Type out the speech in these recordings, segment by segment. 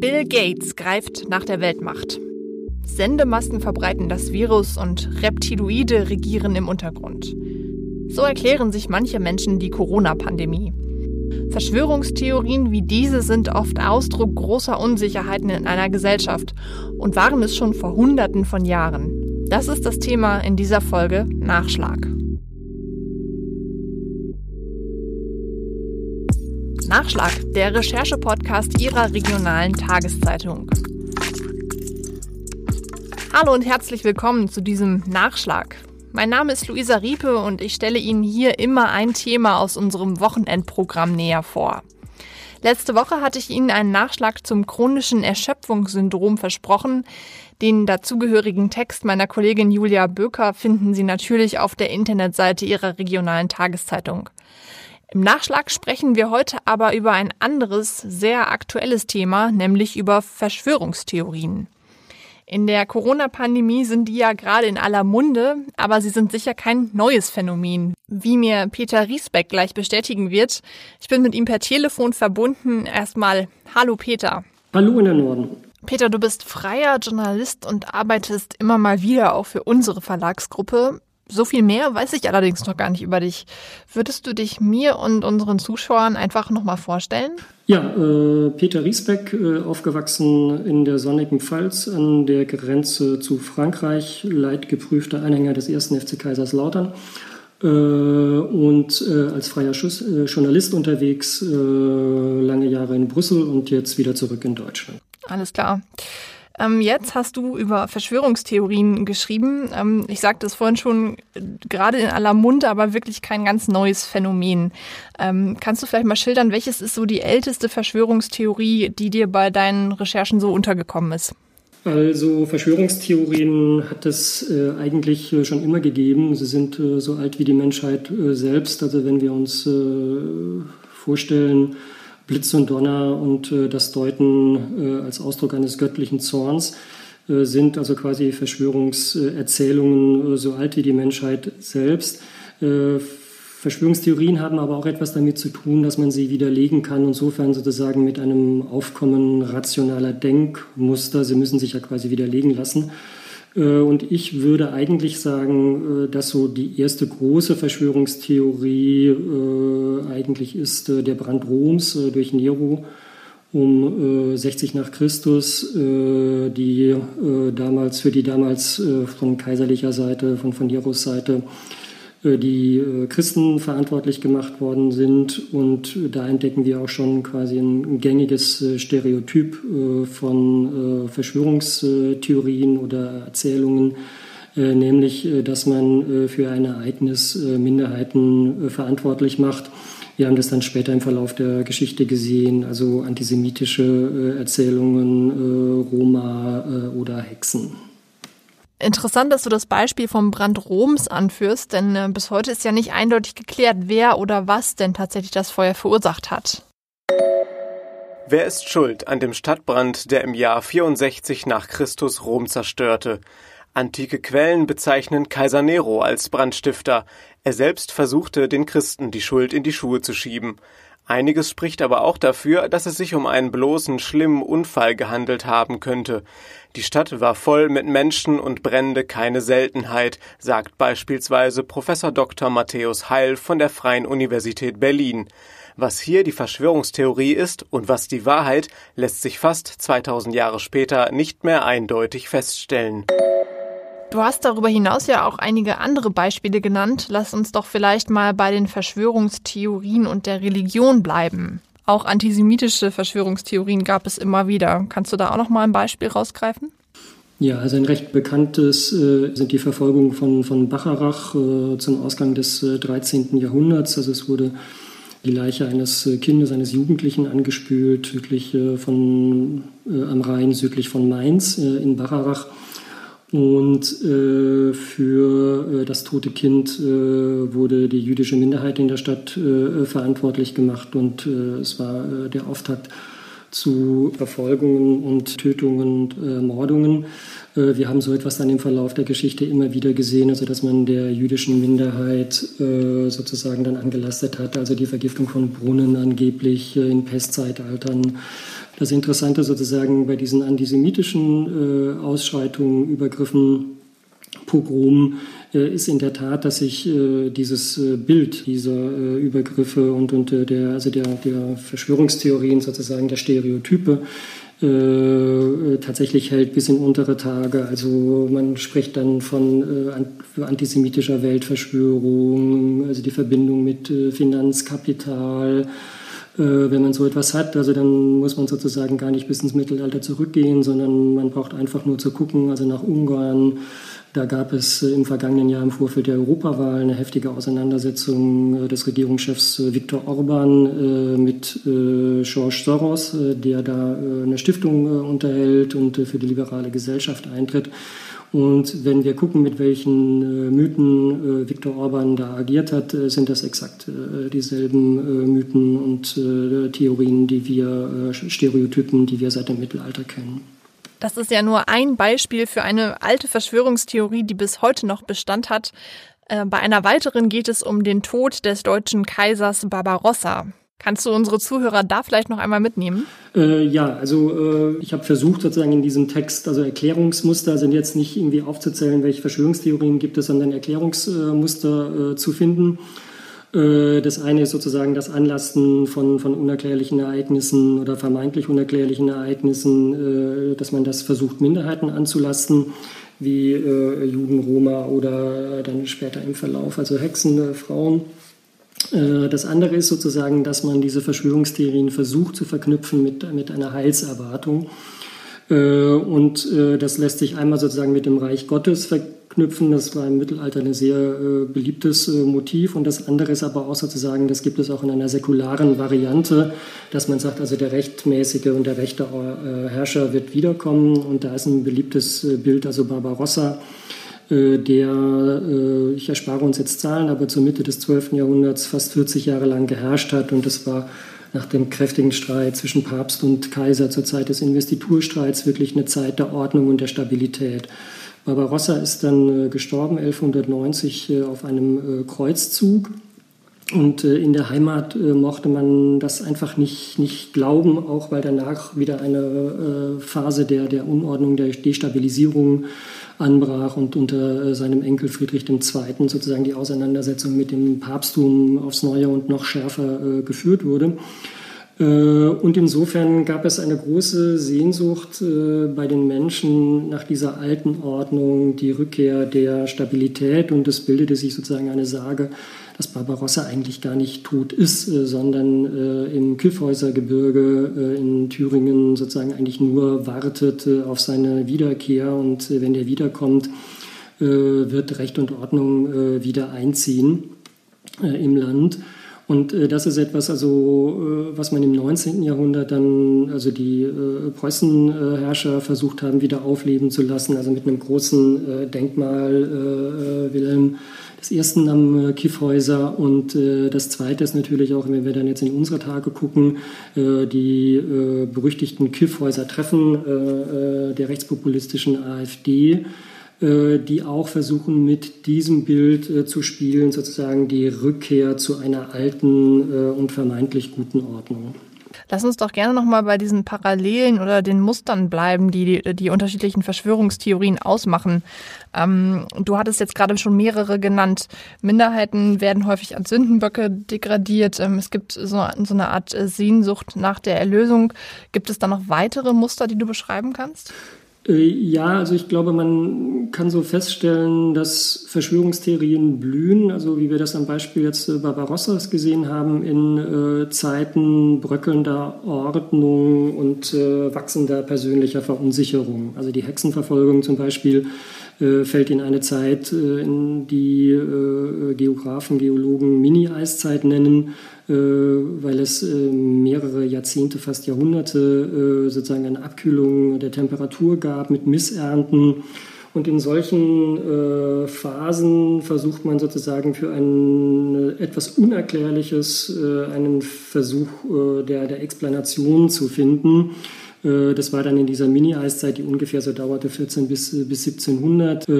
Bill Gates greift nach der Weltmacht. Sendemasten verbreiten das Virus und Reptiloide regieren im Untergrund. So erklären sich manche Menschen die Corona-Pandemie. Verschwörungstheorien wie diese sind oft Ausdruck großer Unsicherheiten in einer Gesellschaft und waren es schon vor Hunderten von Jahren. Das ist das Thema in dieser Folge Nachschlag. Nachschlag, der Recherche-Podcast Ihrer regionalen Tageszeitung. Hallo und herzlich willkommen zu diesem Nachschlag. Mein Name ist Luisa Riepe und ich stelle Ihnen hier immer ein Thema aus unserem Wochenendprogramm näher vor. Letzte Woche hatte ich Ihnen einen Nachschlag zum chronischen Erschöpfungssyndrom versprochen. Den dazugehörigen Text meiner Kollegin Julia Böker finden Sie natürlich auf der Internetseite Ihrer regionalen Tageszeitung. Im Nachschlag sprechen wir heute aber über ein anderes, sehr aktuelles Thema, nämlich über Verschwörungstheorien. In der Corona-Pandemie sind die ja gerade in aller Munde, aber sie sind sicher kein neues Phänomen, wie mir Peter Riesbeck gleich bestätigen wird. Ich bin mit ihm per Telefon verbunden. Erstmal, hallo Peter. Hallo in der Norden. Peter, du bist freier Journalist und arbeitest immer mal wieder auch für unsere Verlagsgruppe. So viel mehr weiß ich allerdings noch gar nicht über dich. Würdest du dich mir und unseren Zuschauern einfach nochmal vorstellen? Ja, äh, Peter Riesbeck, äh, aufgewachsen in der sonnigen Pfalz an der Grenze zu Frankreich, leidgeprüfter Anhänger des ersten FC Kaiserslautern äh, und äh, als freier Schuss, äh, Journalist unterwegs, äh, lange Jahre in Brüssel und jetzt wieder zurück in Deutschland. Alles klar. Ähm, jetzt hast du über Verschwörungstheorien geschrieben. Ähm, ich sagte es vorhin schon, gerade in aller Munde, aber wirklich kein ganz neues Phänomen. Ähm, kannst du vielleicht mal schildern, welches ist so die älteste Verschwörungstheorie, die dir bei deinen Recherchen so untergekommen ist? Also Verschwörungstheorien hat es äh, eigentlich äh, schon immer gegeben. Sie sind äh, so alt wie die Menschheit äh, selbst. Also wenn wir uns äh, vorstellen, Blitz und Donner und äh, das Deuten äh, als Ausdruck eines göttlichen Zorns äh, sind also quasi Verschwörungserzählungen äh, so alt wie die Menschheit selbst. Äh, Verschwörungstheorien haben aber auch etwas damit zu tun, dass man sie widerlegen kann, insofern sozusagen mit einem Aufkommen rationaler Denkmuster. Sie müssen sich ja quasi widerlegen lassen. Äh, und ich würde eigentlich sagen, äh, dass so die erste große Verschwörungstheorie äh, eigentlich ist der Brand Roms durch Nero um 60 nach Christus, die damals für die damals von kaiserlicher Seite, von, von Neros Seite die äh, Christen verantwortlich gemacht worden sind. Und da entdecken wir auch schon quasi ein gängiges äh, Stereotyp von Verschwörungstheorien oder Erzählungen, nämlich dass man für ein Ereignis Minderheiten verantwortlich macht. Wir haben das dann später im Verlauf der Geschichte gesehen, also antisemitische Erzählungen, Roma oder Hexen. Interessant, dass du das Beispiel vom Brand Roms anführst, denn äh, bis heute ist ja nicht eindeutig geklärt, wer oder was denn tatsächlich das Feuer verursacht hat. Wer ist schuld an dem Stadtbrand, der im Jahr 64 nach Christus Rom zerstörte? Antike Quellen bezeichnen Kaiser Nero als Brandstifter. Er selbst versuchte, den Christen die Schuld in die Schuhe zu schieben. Einiges spricht aber auch dafür, dass es sich um einen bloßen schlimmen Unfall gehandelt haben könnte. Die Stadt war voll mit Menschen und Brände keine Seltenheit, sagt beispielsweise Professor Dr. Matthäus Heil von der Freien Universität Berlin. Was hier die Verschwörungstheorie ist und was die Wahrheit, lässt sich fast 2000 Jahre später nicht mehr eindeutig feststellen. Du hast darüber hinaus ja auch einige andere Beispiele genannt. Lass uns doch vielleicht mal bei den Verschwörungstheorien und der Religion bleiben. Auch antisemitische Verschwörungstheorien gab es immer wieder. Kannst du da auch noch mal ein Beispiel rausgreifen? Ja, also ein recht bekanntes äh, sind die Verfolgungen von, von Bacharach äh, zum Ausgang des äh, 13. Jahrhunderts. Also es wurde die Leiche eines äh, Kindes, eines Jugendlichen angespült, südlich äh, von, äh, am Rhein, südlich von Mainz in Bacharach. Und äh, für äh, das tote Kind äh, wurde die jüdische Minderheit in der Stadt äh, verantwortlich gemacht und äh, es war äh, der Auftakt zu Verfolgungen und Tötungen und Mordungen. Wir haben so etwas dann im Verlauf der Geschichte immer wieder gesehen, also dass man der jüdischen Minderheit sozusagen dann angelastet hat, also die Vergiftung von Brunnen angeblich in Pestzeitaltern. Das Interessante sozusagen bei diesen antisemitischen Ausschreitungen, Übergriffen, Pogrom ist in der Tat, dass sich dieses Bild dieser Übergriffe und, und der, also der, der Verschwörungstheorien sozusagen der Stereotype äh, tatsächlich hält bis in untere Tage. Also man spricht dann von äh, antisemitischer Weltverschwörung, also die Verbindung mit äh, Finanzkapital. Äh, wenn man so etwas hat, also dann muss man sozusagen gar nicht bis ins Mittelalter zurückgehen, sondern man braucht einfach nur zu gucken, also nach Ungarn, da gab es äh, im vergangenen Jahr im Vorfeld der Europawahl eine heftige Auseinandersetzung äh, des Regierungschefs Viktor Orban mit George Soros, der da eine Stiftung unterhält und für die liberale Gesellschaft eintritt. Und wenn wir gucken, mit welchen Mythen Viktor Orban da agiert hat, sind das exakt dieselben Mythen und Theorien, die wir, Stereotypen, die wir seit dem Mittelalter kennen. Das ist ja nur ein Beispiel für eine alte Verschwörungstheorie, die bis heute noch Bestand hat. Äh, bei einer weiteren geht es um den Tod des deutschen Kaisers Barbarossa. Kannst du unsere Zuhörer da vielleicht noch einmal mitnehmen? Äh, ja, also äh, ich habe versucht sozusagen in diesem Text, also Erklärungsmuster sind jetzt nicht irgendwie aufzuzählen, welche Verschwörungstheorien gibt es, sondern Erklärungsmuster äh, zu finden. Äh, das eine ist sozusagen das Anlasten von, von unerklärlichen Ereignissen oder vermeintlich unerklärlichen Ereignissen, äh, dass man das versucht, Minderheiten anzulasten, wie äh, Juden, Roma oder dann später im Verlauf, also Hexen, Frauen. Das andere ist sozusagen, dass man diese Verschwörungstheorien versucht zu verknüpfen mit, mit einer Heilserwartung. Und das lässt sich einmal sozusagen mit dem Reich Gottes verknüpfen knüpfen. Das war im Mittelalter ein sehr äh, beliebtes äh, Motiv. Und das andere ist aber auch sozusagen, das gibt es auch in einer säkularen Variante, dass man sagt, also der rechtmäßige und der rechte äh, Herrscher wird wiederkommen. Und da ist ein beliebtes äh, Bild, also Barbarossa, äh, der, äh, ich erspare uns jetzt Zahlen, aber zur Mitte des 12. Jahrhunderts fast 40 Jahre lang geherrscht hat. Und das war nach dem kräftigen Streit zwischen Papst und Kaiser zur Zeit des Investiturstreits wirklich eine Zeit der Ordnung und der Stabilität. Barbarossa ist dann äh, gestorben 1190 äh, auf einem äh, Kreuzzug. Und in der Heimat mochte man das einfach nicht, nicht glauben, auch weil danach wieder eine Phase der, der Unordnung, der Destabilisierung anbrach und unter seinem Enkel Friedrich II. sozusagen die Auseinandersetzung mit dem Papsttum aufs Neue und noch schärfer geführt wurde. Äh, und insofern gab es eine große Sehnsucht äh, bei den Menschen nach dieser alten Ordnung, die Rückkehr der Stabilität. Und es bildete sich sozusagen eine Sage, dass Barbarossa eigentlich gar nicht tot ist, äh, sondern im Kyffhäusergebirge in Thüringen sozusagen eigentlich nur wartet auf seine Wiederkehr. Und wenn der wiederkommt, wird Recht und Ordnung wieder einziehen im Land. Und äh, das ist etwas, also, äh, was man im 19. Jahrhundert dann, also die äh, Preußenherrscher versucht haben, wieder aufleben zu lassen, also mit einem großen äh, Denkmal äh, Wilhelm I. am Kiffhäuser. Und das Zweite ist natürlich auch, wenn wir dann jetzt in unsere Tage gucken, die berüchtigten Kiffhäuser-Treffen der rechtspopulistischen AfD äh, die auch versuchen, mit diesem Bild äh, zu spielen, sozusagen die Rückkehr zu einer alten äh, und vermeintlich guten Ordnung. Lass uns doch gerne nochmal bei diesen Parallelen oder den Mustern bleiben, die die unterschiedlichen Verschwörungstheorien ausmachen. Ähm, du hattest jetzt gerade schon mehrere genannt. Minderheiten werden häufig als Sündenböcke degradiert. Ähm, es gibt so, so eine Art Sehnsucht nach der Erlösung. Gibt es da noch weitere Muster, die du beschreiben kannst? Äh, ja, also ich glaube, man kann so feststellen, dass Verschwörungstheorien blühen, also wie wir das am Beispiel jetzt äh, Barbarossas gesehen haben, in äh, Zeiten bröckelnder Ordnung und äh, wachsender persönlicher Verunsicherung. Also die Hexenverfolgung zum Beispiel äh, fällt in eine Zeit, äh, in die Geografen, Geologen Mini-Eiszeit nennen weil es äh, mehrere Jahrzehnte, fast Jahrhunderte äh, sozusagen eine Abkühlung der Temperatur gab mit Missernten Und in solchen äh, Phasen versucht man sozusagen für ein äh, etwas Unerklärliches äh, einen Versuch äh, der, der Explanation zu finden. Äh, das war dann in dieser Mini-Eiszeit, die ungefähr so dauerte, 14 bis, bis 1700. Äh,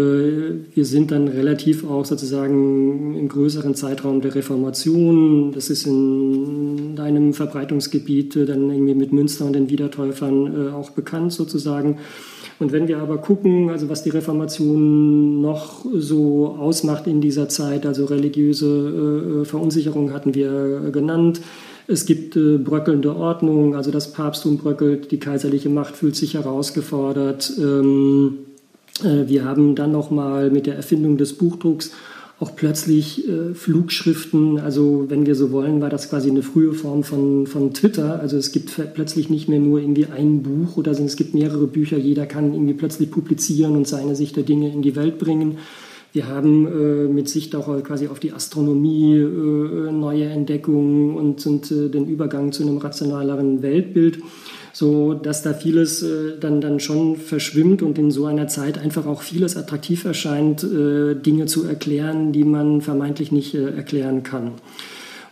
wir sind dann relativ auch sozusagen im größeren Zeitraum der Reformation. Das ist in deinem Verbreitungsgebiet dann irgendwie mit Münster und den Wiedertäufern auch bekannt sozusagen. Und wenn wir aber gucken, also was die Reformation noch so ausmacht in dieser Zeit, also religiöse äh, Verunsicherung hatten wir genannt. Es gibt äh, bröckelnde Ordnung, also das Papsttum bröckelt, die kaiserliche Macht fühlt sich herausgefordert. Ähm, äh, wir haben dann nochmal mit der Erfindung des Buchdrucks auch plötzlich äh, Flugschriften. Also wenn wir so wollen, war das quasi eine frühe Form von, von Twitter. Also es gibt plötzlich nicht mehr nur irgendwie ein Buch oder es gibt mehrere Bücher. Jeder kann irgendwie plötzlich publizieren und seine Sicht der Dinge in die Welt bringen. Wir haben äh, mit Sicht auch quasi auf die Astronomie äh, neue Entdeckungen und, und äh, den Übergang zu einem rationaleren Weltbild so dass da vieles äh, dann, dann schon verschwimmt und in so einer Zeit einfach auch vieles attraktiv erscheint, äh, Dinge zu erklären, die man vermeintlich nicht äh, erklären kann.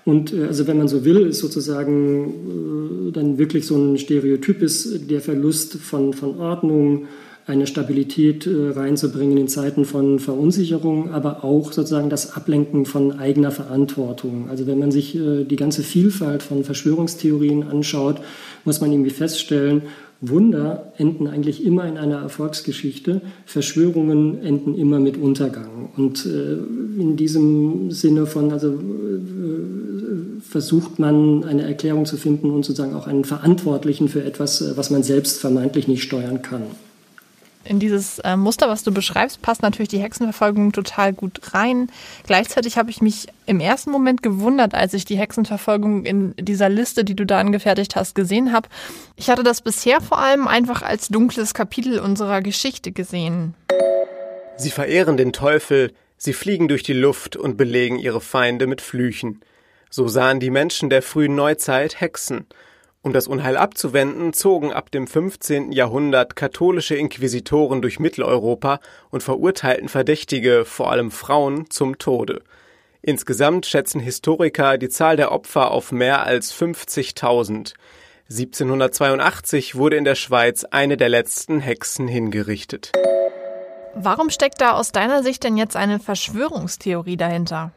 Und äh, also wenn man so will, ist sozusagen äh, dann wirklich so ein Stereotyp ist der Verlust von, von Ordnung, eine Stabilität äh, reinzubringen in Zeiten von Verunsicherung, aber auch sozusagen das Ablenken von eigener Verantwortung. Also wenn man sich äh, die ganze Vielfalt von Verschwörungstheorien anschaut, muss man irgendwie feststellen, Wunder enden eigentlich immer in einer Erfolgsgeschichte, Verschwörungen enden immer mit Untergang. Und äh, in diesem Sinne von, also äh, versucht man eine Erklärung zu finden und sozusagen auch einen Verantwortlichen für etwas, äh, was man selbst vermeintlich nicht steuern kann in dieses äh, Muster, was du beschreibst, passt natürlich die Hexenverfolgung total gut rein. Gleichzeitig habe ich mich im ersten Moment gewundert, als ich die Hexenverfolgung in dieser Liste, die du da angefertigt hast, gesehen habe. Ich hatte das bisher vor allem einfach als dunkles Kapitel unserer Geschichte gesehen. Sie verehren den Teufel, sie fliegen durch die Luft und belegen ihre Feinde mit Flüchen. So sahen die Menschen der frühen Neuzeit Hexen um das Unheil abzuwenden, zogen ab dem 15. Jahrhundert katholische Inquisitoren durch Mitteleuropa und verurteilten Verdächtige, vor allem Frauen, zum Tode. Insgesamt schätzen Historiker die Zahl der Opfer auf mehr als 50.000. 1782 wurde in der Schweiz eine der letzten Hexen hingerichtet. Warum steckt da aus deiner Sicht denn jetzt eine Verschwörungstheorie dahinter?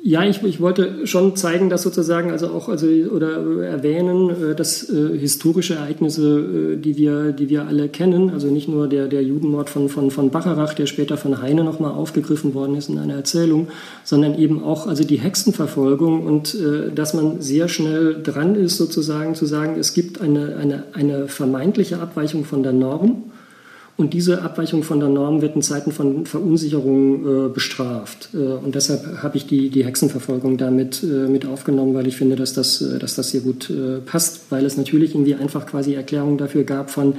Ja, ich, ich wollte schon zeigen, dass sozusagen, also auch, also oder erwähnen, äh, dass äh, historische Ereignisse, äh, die wir, die wir alle kennen, also nicht nur der, der Judenmord von, von, von Bacharach, der später von Heine nochmal aufgegriffen worden ist in einer Erzählung, sondern eben auch also die Hexenverfolgung und äh, dass man sehr schnell dran ist, sozusagen zu sagen, es gibt eine, eine, eine vermeintliche Abweichung von der Norm und diese Abweichung von der Norm wird in Zeiten von Verunsicherung äh, bestraft. Äh, und deshalb habe ich die, die Hexenverfolgung damit äh, mit aufgenommen, weil ich finde, dass das, äh, dass das hier gut äh, passt, weil es natürlich irgendwie einfach quasi Erklärungen dafür gab von,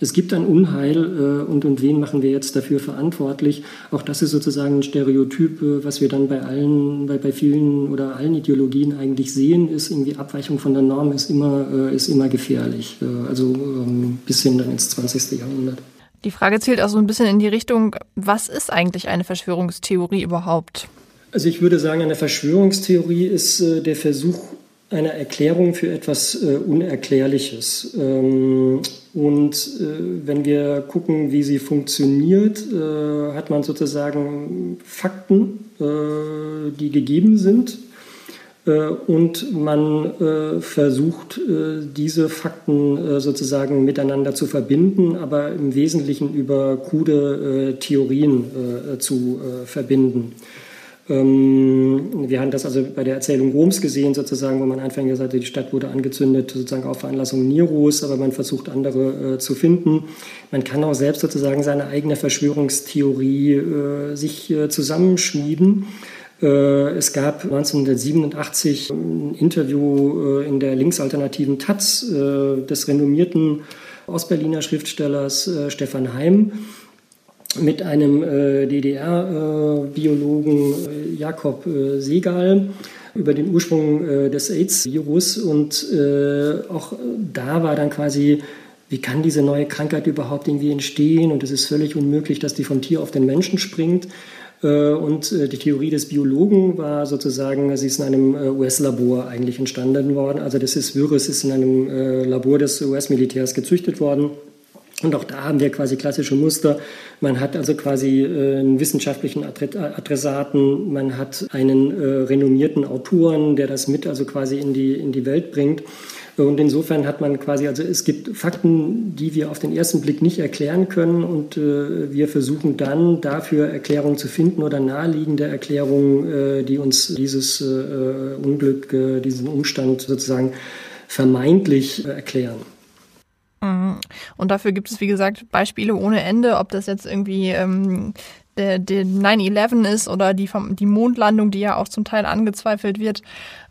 es gibt ein Unheil äh, und, und wen machen wir jetzt dafür verantwortlich. Auch das ist sozusagen ein Stereotyp, was wir dann bei allen, bei, bei vielen oder allen Ideologien eigentlich sehen, ist irgendwie Abweichung von der Norm ist immer, ist immer gefährlich. also ähm, bis hin dann ins 20. Jahrhundert. Die Frage zielt auch so ein bisschen in die Richtung, was ist eigentlich eine Verschwörungstheorie überhaupt? Also ich würde sagen, eine Verschwörungstheorie ist äh, der Versuch einer Erklärung für etwas äh, Unerklärliches. Ähm, und äh, wenn wir gucken, wie sie funktioniert, äh, hat man sozusagen Fakten, äh, die gegeben sind und man äh, versucht, äh, diese Fakten sozusagen miteinander zu verbinden, aber im Wesentlichen über krude Theorien zu verbinden. Ähm, wir haben das also bei der Erzählung Roms gesehen, sozusagen, wo man gesagt hat, die Stadt wurde angezündet, sozusagen auf Veranlassung Neros, aber man versucht andere zu finden. Man kann auch selbst sozusagen seine eigene Verschwörungstheorie sich zusammenschmieden. Äh, es gab 1987 ein Interview äh, in der linksalternativen Taz äh, des renommierten Ostberliner Schriftstellers Stefan Heim mit einem DDR-Biologen Jakob Segal über den Ursprung des AIDS-Virus. Und auch da war dann quasi wie kann diese neue Krankheit überhaupt irgendwie entstehen und es ist völlig unmöglich, dass die vom Tier auf den Menschen springt. Äh, und äh, die Theorie des Biologen war sozusagen, sie ist in einem äh, US-Labor eigentlich entstanden worden. Also das ist Virus ist in einem Labor des US-Militärs gezüchtet worden. Und auch da haben wir quasi klassische Muster. Man hat also quasi einen wissenschaftlichen Adressaten, man hat einen renommierten Autoren, der das mit also quasi in die, in die Welt bringt. Und insofern hat man quasi, also es gibt Fakten, die wir auf den ersten Blick nicht erklären können und äh, wir versuchen dann dafür Erklärungen zu finden oder naheliegende Erklärungen, äh, die uns dieses äh, Unglück, äh, diesen Umstand sozusagen vermeintlich erklären. Mhm. Und dafür gibt es, wie gesagt, Beispiele ohne Ende, ob das jetzt irgendwie ähm, der, der 9-11 ist oder die, die Mondlandung, die ja auch zum Teil angezweifelt wird.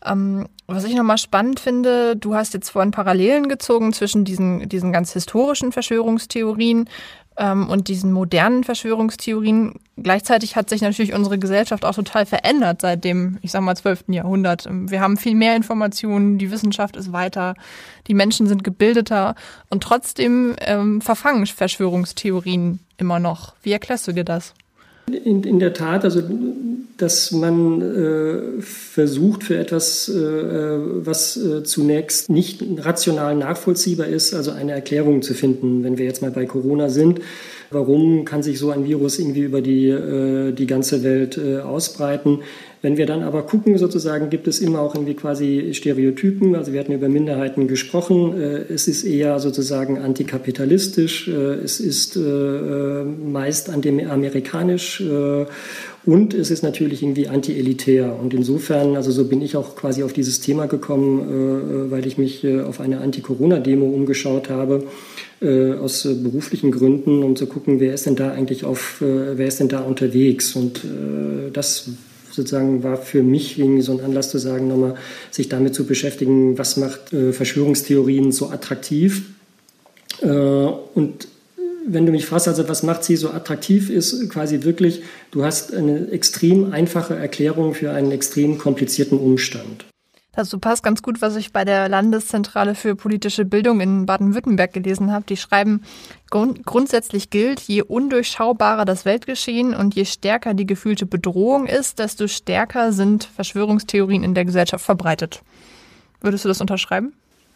Ähm, was ich nochmal spannend finde, du hast jetzt vorhin Parallelen gezogen zwischen diesen, diesen ganz historischen Verschwörungstheorien ähm, und diesen modernen Verschwörungstheorien. Gleichzeitig hat sich natürlich unsere Gesellschaft auch total verändert seit dem, ich sag mal, 12. Jahrhundert. Wir haben viel mehr Informationen, die Wissenschaft ist weiter, die Menschen sind gebildeter und trotzdem ähm, verfangen Verschwörungstheorien immer noch. Wie erklärst du dir das? In, in der Tat, also dass man äh, versucht für etwas, äh, was äh, zunächst nicht rational nachvollziehbar ist, also eine Erklärung zu finden, wenn wir jetzt mal bei Corona sind. Warum kann sich so ein Virus irgendwie über die, äh, die ganze Welt äh, ausbreiten? Wenn wir dann aber gucken, sozusagen, gibt es immer auch irgendwie quasi Stereotypen. Also wir hatten über Minderheiten gesprochen. Äh, es ist eher sozusagen antikapitalistisch. Äh, es ist äh, meist anti-amerikanisch. Und es ist natürlich irgendwie anti-elitär. Und insofern, also so bin ich auch quasi auf dieses Thema gekommen, weil ich mich auf eine Anti-Corona-Demo umgeschaut habe, aus beruflichen Gründen, um zu gucken, wer ist denn da eigentlich auf, wer ist denn da unterwegs. Und das sozusagen war für mich irgendwie so ein Anlass zu sagen, nochmal sich damit zu beschäftigen, was macht äh, Verschwörungstheorien so attraktiv. Äh, und wenn du mich fragst, also was macht sie so attraktiv, ist quasi wirklich, du hast eine extrem einfache Erklärung für einen extrem komplizierten Umstand. Dazu passt ganz gut, was ich bei der Landeszentrale für politische Bildung in Baden-Württemberg gelesen habe. Die schreiben, grund grundsätzlich gilt, je undurchschaubarer das Weltgeschehen und je stärker die gefühlte Bedrohung ist, desto stärker sind Verschwörungstheorien in der Gesellschaft verbreitet. Würdest du das unterschreiben?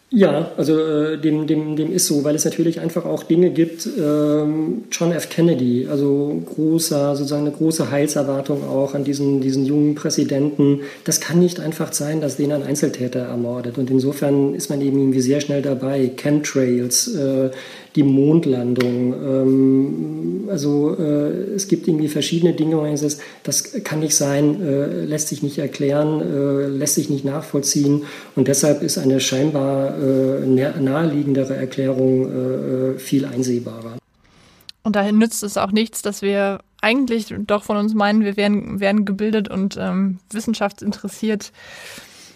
Ja, also äh, dem, dem, dem ist so, weil es natürlich einfach auch Dinge gibt. Ähm, John F. Kennedy, also großer, sozusagen eine große Heilserwartung auch an diesen, diesen jungen Präsidenten. Das kann nicht einfach sein, dass den ein Einzeltäter ermordet. Und insofern ist man eben irgendwie sehr schnell dabei. Chemtrails, äh, die Mondlandung. Ähm, also äh, es gibt irgendwie verschiedene Dinge, wo man sagt, das kann nicht sein, äh, lässt sich nicht erklären, äh, lässt sich nicht nachvollziehen. Und deshalb ist eine scheinbar äh, naheliegendere Erklärung äh, äh, viel einsehbarer. Und dahin nützt es auch nichts, dass wir eigentlich doch von uns meinen, wir wären, wären gebildet und ähm, wissenschaftsinteressiert.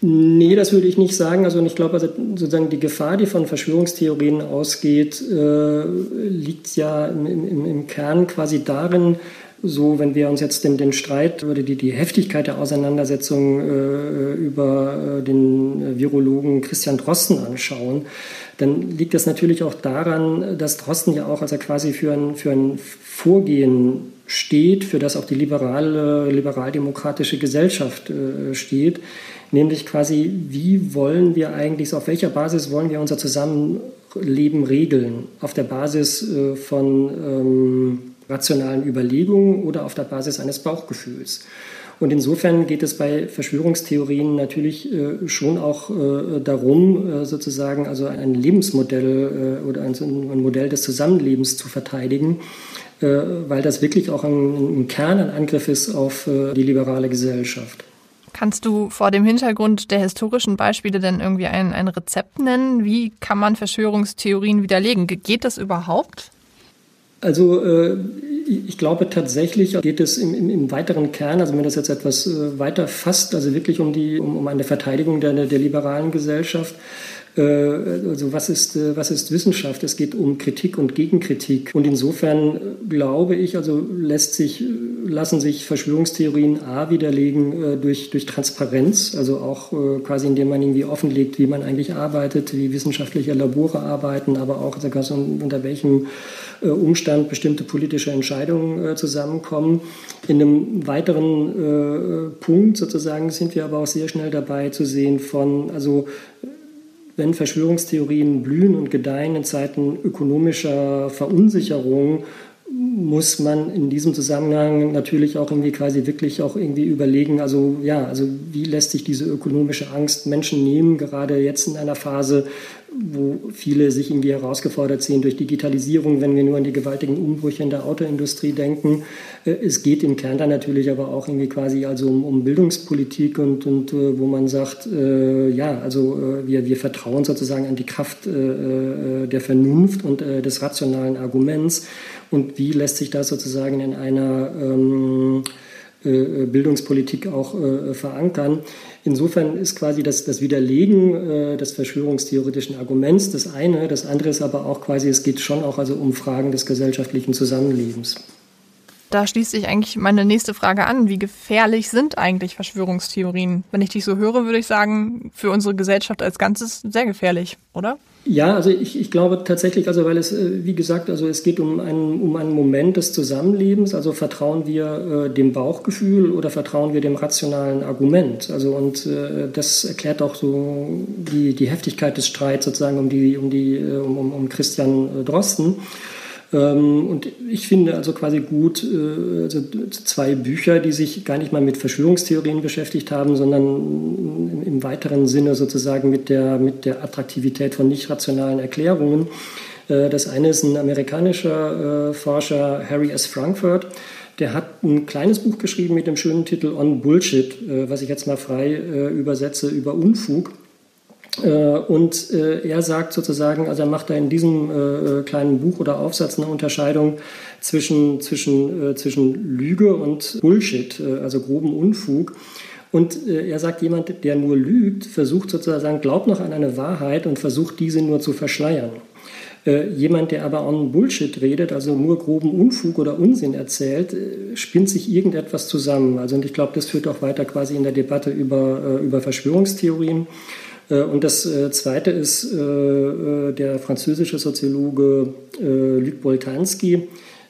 Nee, das würde ich nicht sagen. Also ich glaube, also sozusagen die Gefahr, die von Verschwörungstheorien ausgeht, äh, liegt ja im, im, im, Kern quasi darin, so wenn wir uns jetzt den, den Streit oder die, die Heftigkeit der Auseinandersetzung äh, über äh, den Virologen Christian Drosten anschauen, dann liegt das natürlich auch daran, dass Drosten ja auch, als er quasi für ein, für ein Vorgehen steht, für das auch die liberale, liberaldemokratische Gesellschaft äh, steht, nämlich quasi, wie wollen wir eigentlich, auf welcher Basis wollen wir unser Zusammenleben regeln? Auf der Basis äh, von ähm, rationalen Überlegungen oder auf der Basis eines Bauchgefühls? Und insofern geht es bei Verschwörungstheorien natürlich äh, schon auch äh, darum, äh, sozusagen also ein Lebensmodell äh, oder ein, ein, Modell des Zusammenlebens zu verteidigen, weil das wirklich auch ein, ein Kern, ein Angriff ist auf äh, die liberale Gesellschaft. Kannst du vor dem Hintergrund der historischen Beispiele denn irgendwie ein, ein Rezept nennen? Wie kann man Verschwörungstheorien widerlegen? Geht das überhaupt? Also äh, ich glaube tatsächlich geht es im, im, im, weiteren Kern, also wenn das jetzt etwas äh, weiter fasst, also wirklich um, die, um, um eine Verteidigung der, der liberalen Gesellschaft, äh, also was ist, äh, was ist Wissenschaft? Es geht um Kritik und Gegenkritik. Und insofern glaube ich, also lässt sich lassen sich Verschwörungstheorien A widerlegen äh, durch, durch Transparenz, also auch äh, quasi indem man irgendwie offenlegt, wie man eigentlich arbeitet, wie wissenschaftliche Labore arbeiten, aber auch unter welchem äh, Umstand bestimmte politische Entscheidungen äh, zusammenkommen. In einem weiteren äh, Punkt sozusagen sind wir aber auch sehr schnell dabei zu sehen von, also wenn Verschwörungstheorien blühen und gedeihen in Zeiten ökonomischer Verunsicherung, muss man in diesem Zusammenhang natürlich auch irgendwie quasi wirklich auch irgendwie überlegen, also ja, also wie lässt sich diese ökonomische Angst Menschen nehmen, gerade jetzt in einer Phase, wo viele sich irgendwie herausgefordert sehen durch Digitalisierung, wenn wir nur an die gewaltigen Umbrüche in der Autoindustrie denken. Äh, es geht im Kern dann natürlich aber auch irgendwie quasi also um, um Bildungspolitik und, und äh, wo man sagt, äh, ja, also äh, wir, wir vertrauen sozusagen an die Kraft äh, äh der Vernunft und des rationalen Arguments und wie lässt sich das sozusagen in einer ähm, Bildungspolitik auch verankern. Insofern ist quasi das, das Widerlegen äh, des verschwörungstheoretischen Arguments das eine, das andere ist aber auch quasi, es geht schon auch also um Fragen des gesellschaftlichen Zusammenlebens. Da schließt sich eigentlich meine nächste Frage an. Wie gefährlich sind eigentlich Verschwörungstheorien? Wenn ich dich so höre, würde ich sagen, für unsere Gesellschaft als Ganzes sehr gefährlich, oder? Ja, also ich, ich glaube tatsächlich, also weil es, äh, wie gesagt, also es geht um einen, um einen Moment des Zusammenlebens. Also vertrauen wir äh, dem Bauchgefühl oder vertrauen wir dem rationalen Argument? Also und äh, das erklärt auch so die, die Heftigkeit des Streits sozusagen um die, um die, äh, um, um Christian äh, Drosten. Ähm, und ich finde also quasi gut äh, also zwei Bücher, die sich gar nicht mal mit Verschwörungstheorien beschäftigt haben, sondern im weiteren Sinne sozusagen mit der, mit der Attraktivität von nicht rationalen Erklärungen. Äh, das eine ist ein amerikanischer äh, Forscher, Harry S. Frankfurt. Der hat ein kleines Buch geschrieben mit dem schönen Titel On Bullshit, was ich jetzt mal frei übersetze über Unfug. Äh, und äh, er sagt sozusagen, also er macht da in diesem äh, kleinen Buch oder Aufsatz eine Unterscheidung zwischen, zwischen, zwischen Lüge und Bullshit, also groben Unfug. Und er sagt, jemand, der nur lügt, versucht sozusagen, glaubt noch an eine Wahrheit und versucht diese nur zu verschleiern. jemand, der aber on Bullshit redet, also nur groben Unfug oder Unsinn erzählt, spinnt sich irgendetwas zusammen. Also und ich glaube, das führt auch weiter quasi in der Debatte über, über Verschwörungstheorien. Äh, und das äh, Zweite ist äh, der französische Soziologe Luc Boltanski,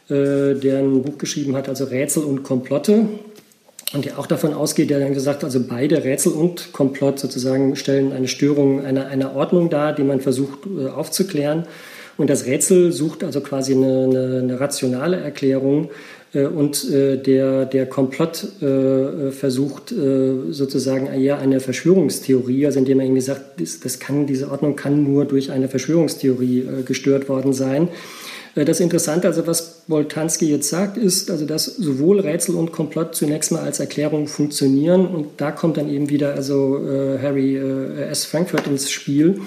der ein Buch geschrieben hat, also Rätsel und Komplotte. Und der auch davon ausgeht, der dann gesagt, also beide Rätsel und Komplott sozusagen stellen eine Störung einer, einer Ordnung dar, die man versucht aufzuklären. Und das Rätsel sucht also quasi eine, eine, eine rationale Erklärung äh, und äh, der, der Komplott äh, versucht sozusagen eher eine Verschwörungstheorie, also indem er irgendwie sagt, das kann, diese Ordnung kann nur durch eine Verschwörungstheorie gestört worden sein. Das Interessante, also was Boltanski jetzt sagt, ist, also dass sowohl Rätsel und Komplott zunächst mal als Erklärung funktionieren und da kommt dann eben wieder also Harry S. Frankfurt ins Spiel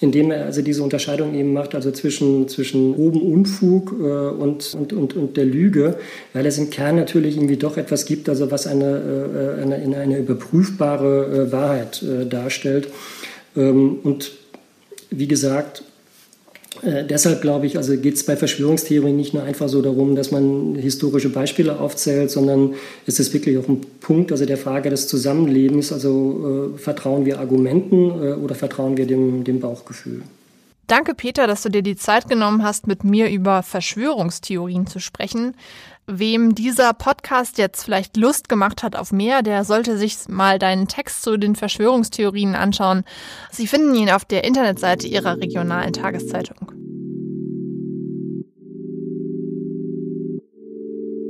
indem er also diese Unterscheidung eben macht, also zwischen, zwischen groben Unfug äh, und, und, und, und der Lüge, weil es im Kern natürlich irgendwie doch etwas gibt, also was eine, äh, eine, eine überprüfbare äh, Wahrheit darstellt. Ähm, und wie gesagt, äh, deshalb glaube ich, also geht es bei Verschwörungstheorien nicht nur einfach so darum, dass man historische Beispiele aufzählt, sondern es ist wirklich auch ein Punkt, also der Frage des Zusammenlebens, also äh, vertrauen wir Argumenten äh, oder vertrauen wir dem, dem Bauchgefühl. Danke, Peter, dass du dir die Zeit genommen hast, mit mir über Verschwörungstheorien zu sprechen. Wem dieser Podcast jetzt vielleicht Lust gemacht hat auf mehr, der sollte sich mal deinen Text zu den Verschwörungstheorien anschauen. Sie finden ihn auf der Internetseite ihrer regionalen Tageszeitung.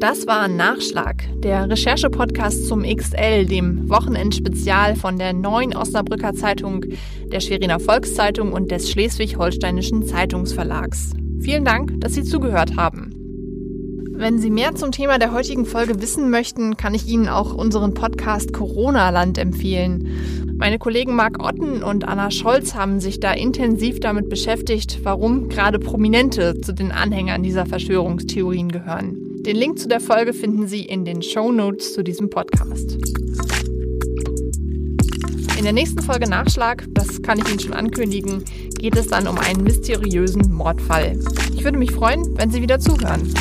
Das war Nachschlag, der Recherche-Podcast zum XL, dem Wochenendspezial von der Neuen Osnabrücker Zeitung, der Schweriner Volkszeitung und des Schleswig-Holsteinischen Zeitungsverlags. Vielen Dank, dass Sie zugehört haben. Wenn Sie mehr zum Thema der heutigen Folge wissen möchten, kann ich Ihnen auch unseren Podcast Corona-Land empfehlen. Meine Kollegen Marc Otten und Anna Scholz haben sich da intensiv damit beschäftigt, warum gerade Prominente zu den Anhängern dieser Verschwörungstheorien gehören. Den Link zu der Folge finden Sie in den Show Notes zu diesem Podcast. In der nächsten Folge Nachschlag, das kann ich Ihnen schon ankündigen, geht es dann um einen mysteriösen Mordfall. Ich würde mich freuen, wenn Sie wieder zuhören.